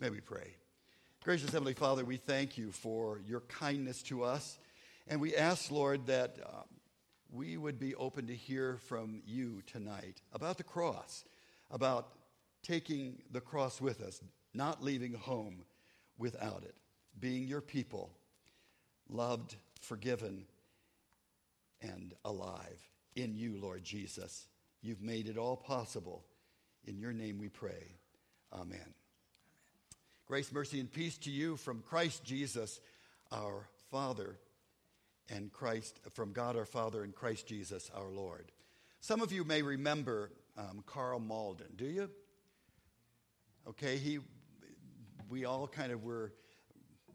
May we pray. Gracious Heavenly Father, we thank you for your kindness to us. And we ask, Lord, that um, we would be open to hear from you tonight about the cross, about taking the cross with us, not leaving home without it, being your people, loved, forgiven, and alive in you, Lord Jesus. You've made it all possible. In your name we pray. Amen. Grace, mercy, and peace to you from Christ Jesus, our Father, and Christ, from God our Father and Christ Jesus, our Lord. Some of you may remember um, Karl Malden, do you? Okay, he, we all kind of were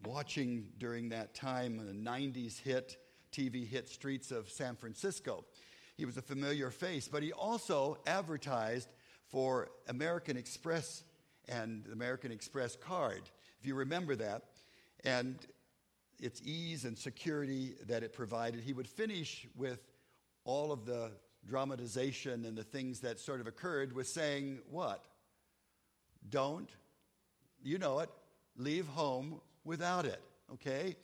watching during that time the 90s hit, TV hit Streets of San Francisco. He was a familiar face, but he also advertised for American Express and the American Express card, if you remember that, and its ease and security that it provided. He would finish with all of the dramatization and the things that sort of occurred with saying, What? Don't, you know it, leave home without it, okay?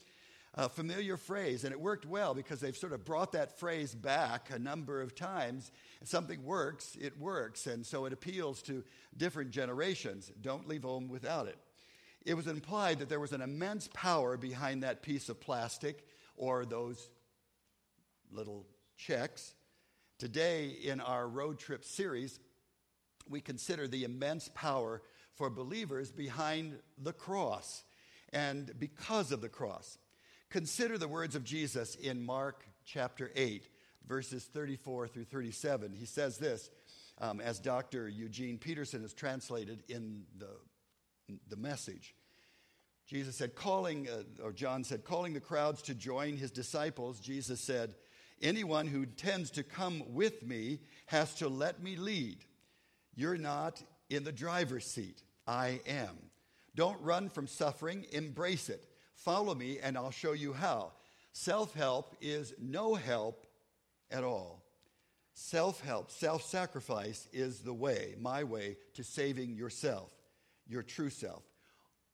A familiar phrase, and it worked well because they've sort of brought that phrase back a number of times If something works, it works. And so it appeals to different generations. Don't leave home without it. It was implied that there was an immense power behind that piece of plastic or those little checks. Today, in our road trip series, we consider the immense power for believers behind the cross and because of the cross. Consider the words of Jesus in Mark chapter 8, verses 34 through 37. He says this, um, as Dr. Eugene Peterson has translated in the, the message. Jesus said, calling, uh, or John said, calling the crowds to join his disciples, Jesus said, Anyone who intends to come with me has to let me lead. You're not in the driver's seat. I am. Don't run from suffering, embrace it. Follow me, and I'll show you how. Self help is no help at all. Self help, self sacrifice is the way, my way, to saving yourself, your true self.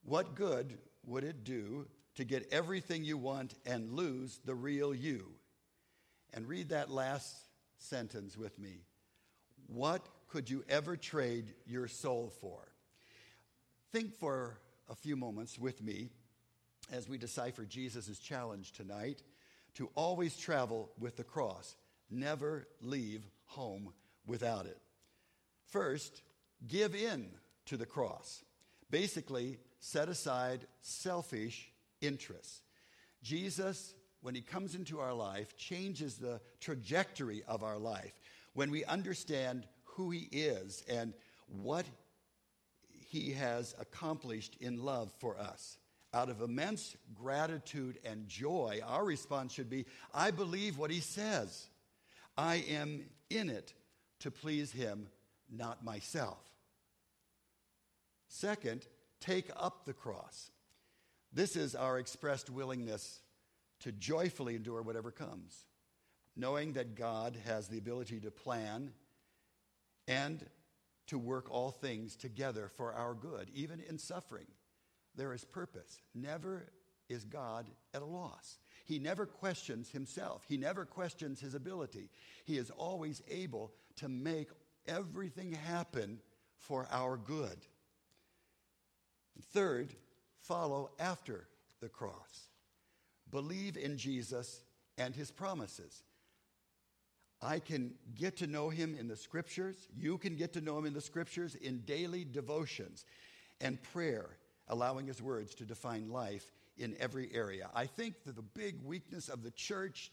What good would it do to get everything you want and lose the real you? And read that last sentence with me. What could you ever trade your soul for? Think for a few moments with me as we decipher Jesus' challenge tonight to always travel with the cross, never leave home without it. First, give in to the cross. Basically, set aside selfish interests. Jesus, when he comes into our life, changes the trajectory of our life. When we understand who he is and what he has accomplished in love for us out of immense gratitude and joy, our response should be I believe what he says. I am in it to please him, not myself. Second, take up the cross. This is our expressed willingness to joyfully endure whatever comes, knowing that God has the ability to plan and to work all things together for our good, even in suffering there is purpose. Never is God at a loss. He never questions himself, he never questions his ability. He is always able to make everything happen for our good. Third, follow after the cross. Believe in Jesus and his promises. I can get to know him in the scriptures. You can get to know him in the scriptures in daily devotions and prayer allowing his words to define life in every area. I think that the big weakness of the church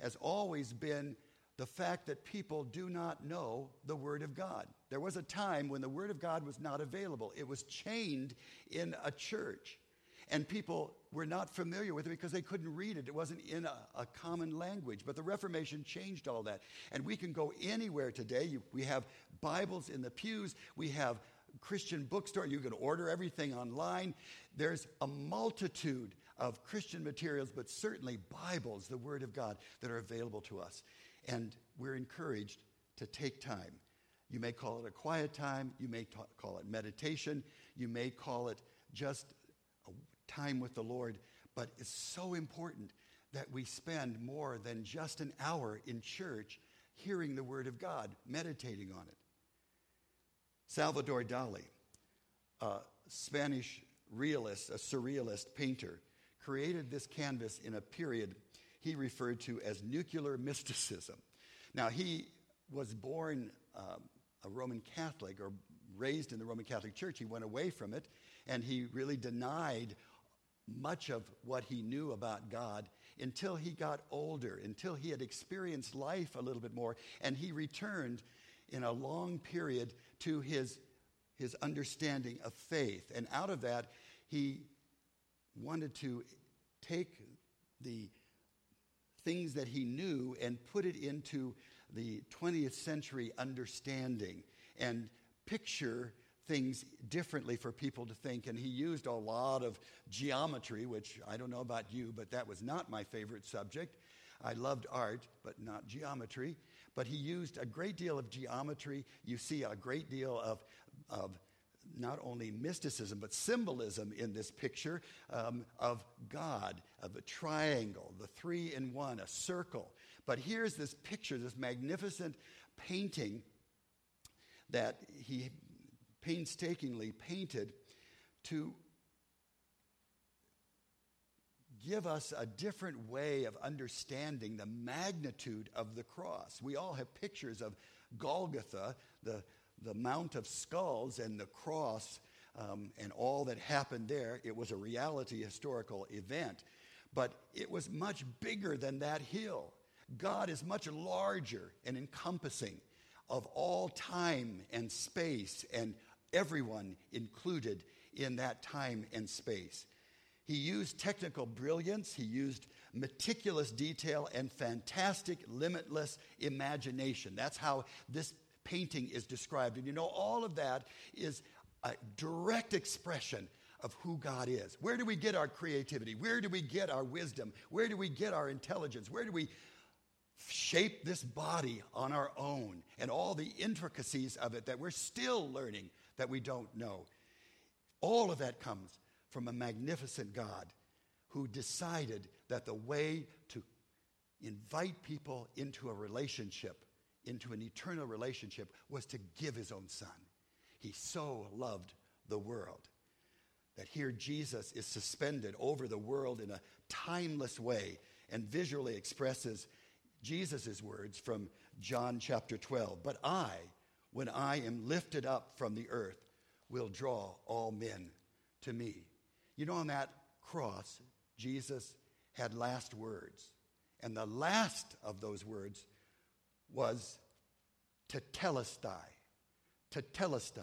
has always been the fact that people do not know the Word of God. There was a time when the Word of God was not available, it was chained in a church. And people were not familiar with it because they couldn't read it. It wasn't in a, a, common language. But the Reformation changed all that. And we can go anywhere today. You, we have Bibles in the pews, we have Christian bookstore. You can order everything online. There's a multitude of Christian materials, but certainly Bibles, the Word of God, that are available to us. And we're encouraged to take time. You may call it a quiet time. You may ta- call it meditation. You may call it just time with the Lord. But it's so important that we spend more than just an hour in church hearing the Word of God, meditating on it. Salvador Dali, a Spanish realist, a surrealist painter, created this canvas in a period he referred to as nuclear mysticism. Now, he was born um, a Roman Catholic or raised in the Roman Catholic Church. He went away from it and he really denied much of what he knew about God until he got older, until he had experienced life a little bit more, and he returned in a long period to his, his understanding of faith. And out of that, he wanted to take the things that he knew and put it into the 20th century understanding and picture things differently for people to think. And he used a lot of geometry, which I don't know about you, but that was not my favorite subject. I loved art, but not geometry. But he used a great deal of geometry. You see a great deal of, of not only mysticism, but symbolism in this picture um, of God, of a triangle, the three in one, a circle. But here's this picture, this magnificent painting that he painstakingly painted to give us a different way of understanding the magnitude of the cross. We all have pictures of Golgotha, the, the Mount of Skulls, and the cross, um, and all that happened there. It was a reality historical event, but it was much bigger than that hill. God is much larger and encompassing of all time and space and everyone included in that time and space. He used technical brilliance, he used meticulous detail, and fantastic, limitless imagination. That's how this painting is described. And you know, all of that is a direct expression of who God is. Where do we get our creativity? Where do we get our wisdom? Where do we get our intelligence? Where do we shape this body on our own and all the intricacies of it that we're still learning that we don't know. All of that comes from a magnificent God who decided that the way to invite people into a relationship, into an eternal relationship, was to give his own son. He so loved the world that here Jesus is suspended over the world in a timeless way and visually expresses Jesus' words from John chapter 12. But I, when I am lifted up from the earth, will draw all men to me. You know, on that cross, Jesus had last words. And the last of those words was tetelestai. Tetelestai.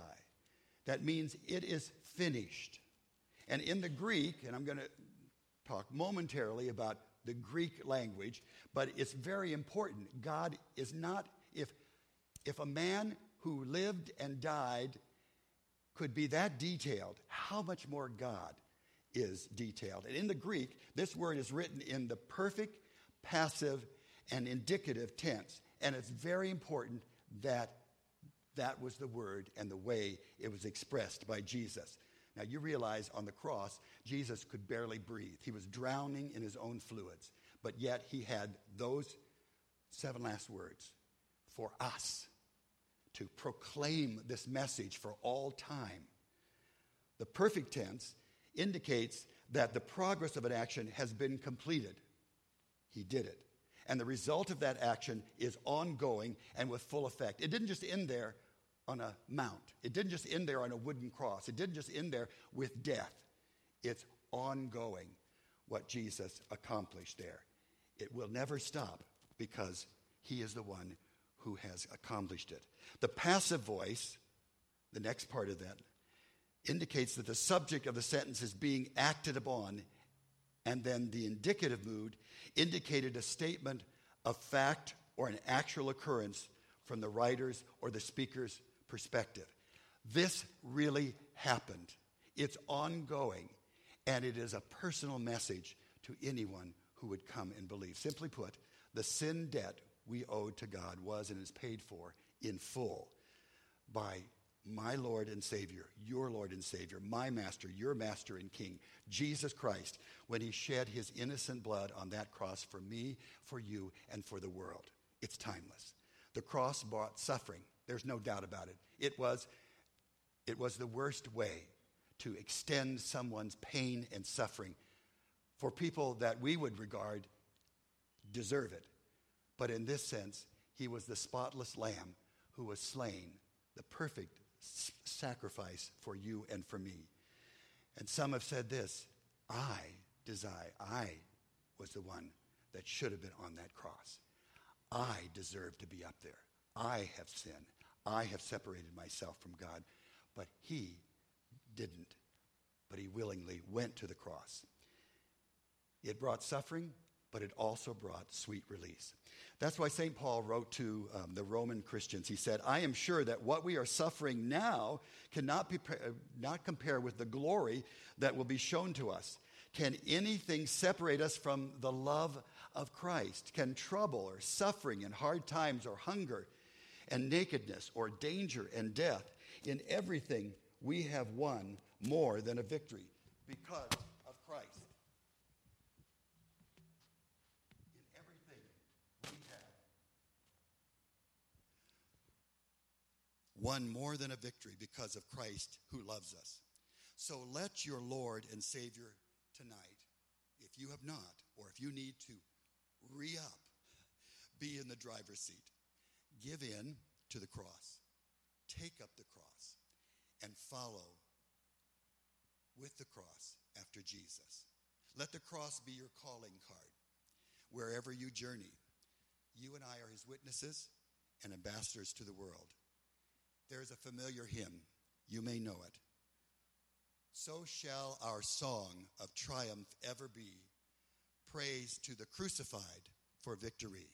That means it is finished. And in the Greek, and I'm going to talk momentarily about the Greek language, but it's very important. God is not, if, if a man who lived and died could be that detailed, how much more God is detailed? And in the Greek, this word is written in the perfect, passive, and indicative tense. And it's very important that that was the word and the way it was expressed by Jesus. Now, you realize on the cross, Jesus could barely breathe. He was drowning in his own fluids, but yet he had those seven last words for us to proclaim this message for all time. The perfect tense indicates that the progress of an action has been completed. He did it. And the result of that action is ongoing and with full effect. It didn't just end there on a mount, it didn't just end there on a wooden cross, it didn't just end there with death. It's ongoing what Jesus accomplished there. It will never stop because he is the one who has accomplished it. The passive voice, the next part of that, indicates that the subject of the sentence is being acted upon, and then the indicative mood indicated a statement of fact or an actual occurrence from the writer's or the speaker's perspective. This really happened. It's ongoing, and it is a personal message to anyone who would come and believe. Simply put, the sin debt we owed to God was and is paid for in full. by my Lord and Savior, your Lord and Savior, my Master, your Master and King, Jesus Christ, when he shed his innocent blood on that cross for me, for you, and for the world. It's timeless. The cross brought suffering. There's no doubt about it. It was, it was the worst way to extend someone's pain and suffering for people that we would regard deserve it. But in this sense, he was the spotless lamb who was slain, the perfect sacrifice for you and for me. And some have said this I desire, I was the one that should have been on that cross. I deserve to be up there. I have sinned. I have separated myself from God. But he didn't. But he willingly went to the cross. It brought suffering, but it also brought sweet release. That's why St. Paul wrote to um, the Roman Christians. He said, I am sure that what we are suffering now cannot be, uh, not compare with the glory that will be shown to us. Can anything separate us from the love of Christ? Can trouble or suffering and hard times or hunger and nakedness or danger and death? In everything, we have won more than a victory because won more than a victory because of Christ who loves us. So let your Lord and Savior tonight, if you have not, or if you need to re up, be in the driver's seat. Give in to the cross. Take up the cross and follow with the cross after Jesus. Let the cross be your calling card wherever you journey. You and I are his witnesses and ambassadors to the world. There is a familiar hymn. You may know it. So shall our song of triumph ever be. Praise to the crucified for victory.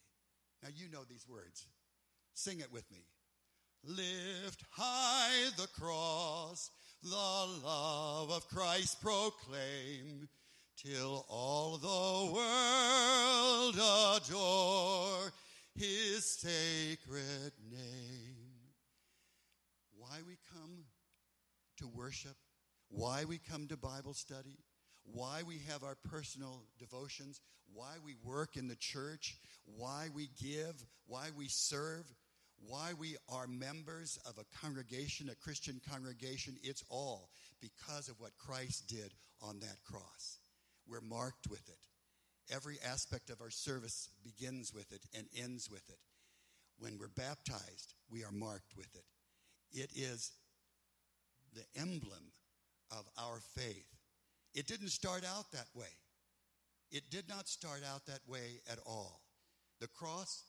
Now you know these words. Sing it with me. Lift high the cross, the love of Christ proclaim, till all the world adore his sacred name why we come to worship, why we come to Bible study, why we have our personal devotions, why we work in the church, why we give, why we serve, why we are members of a congregation, a Christian congregation. It's all because of what Christ did on that cross. We're marked with it. Every aspect of our service begins with it and ends with it. When we're baptized, we are marked with it. It is the emblem of our faith. It didn't start out that way. It did not start out that way at all. The cross,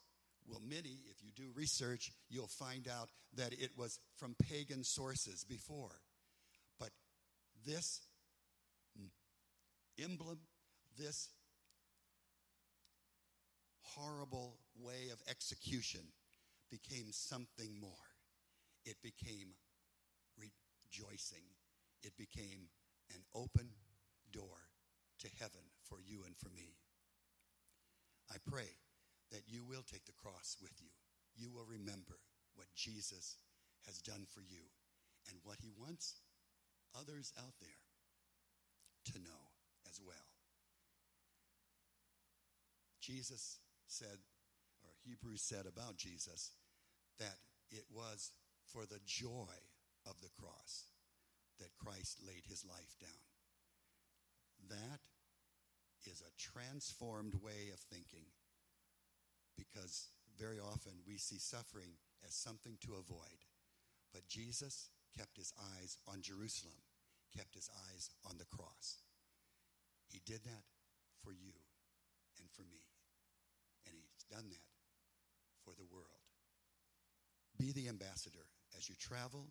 well, many, if you do research, you'll find out that it was from pagan sources before. But this emblem, this horrible way of execution became something more it became rejoicing. It became an open door to heaven for you and for me. I pray that you will take the cross with you. You will remember what Jesus has done for you and what he wants others out there to know as well. Jesus said, or Hebrews said about Jesus, that it was for the joy of the cross that Christ laid his life down. That is a transformed way of thinking because very often we see suffering as something to avoid. But Jesus kept his eyes on Jerusalem, kept his eyes on the cross. He did that for you and for me. And he's done that. Be the ambassador as you travel,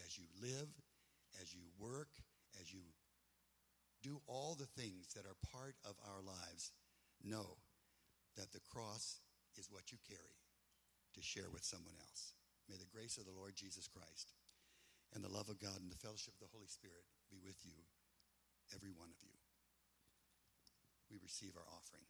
as you live, as you work, as you do all the things that are part of our lives. Know that the cross is what you carry to share with someone else. May the grace of the Lord Jesus Christ and the love of God and the fellowship of the Holy Spirit be with you, every one of you. We receive our offering.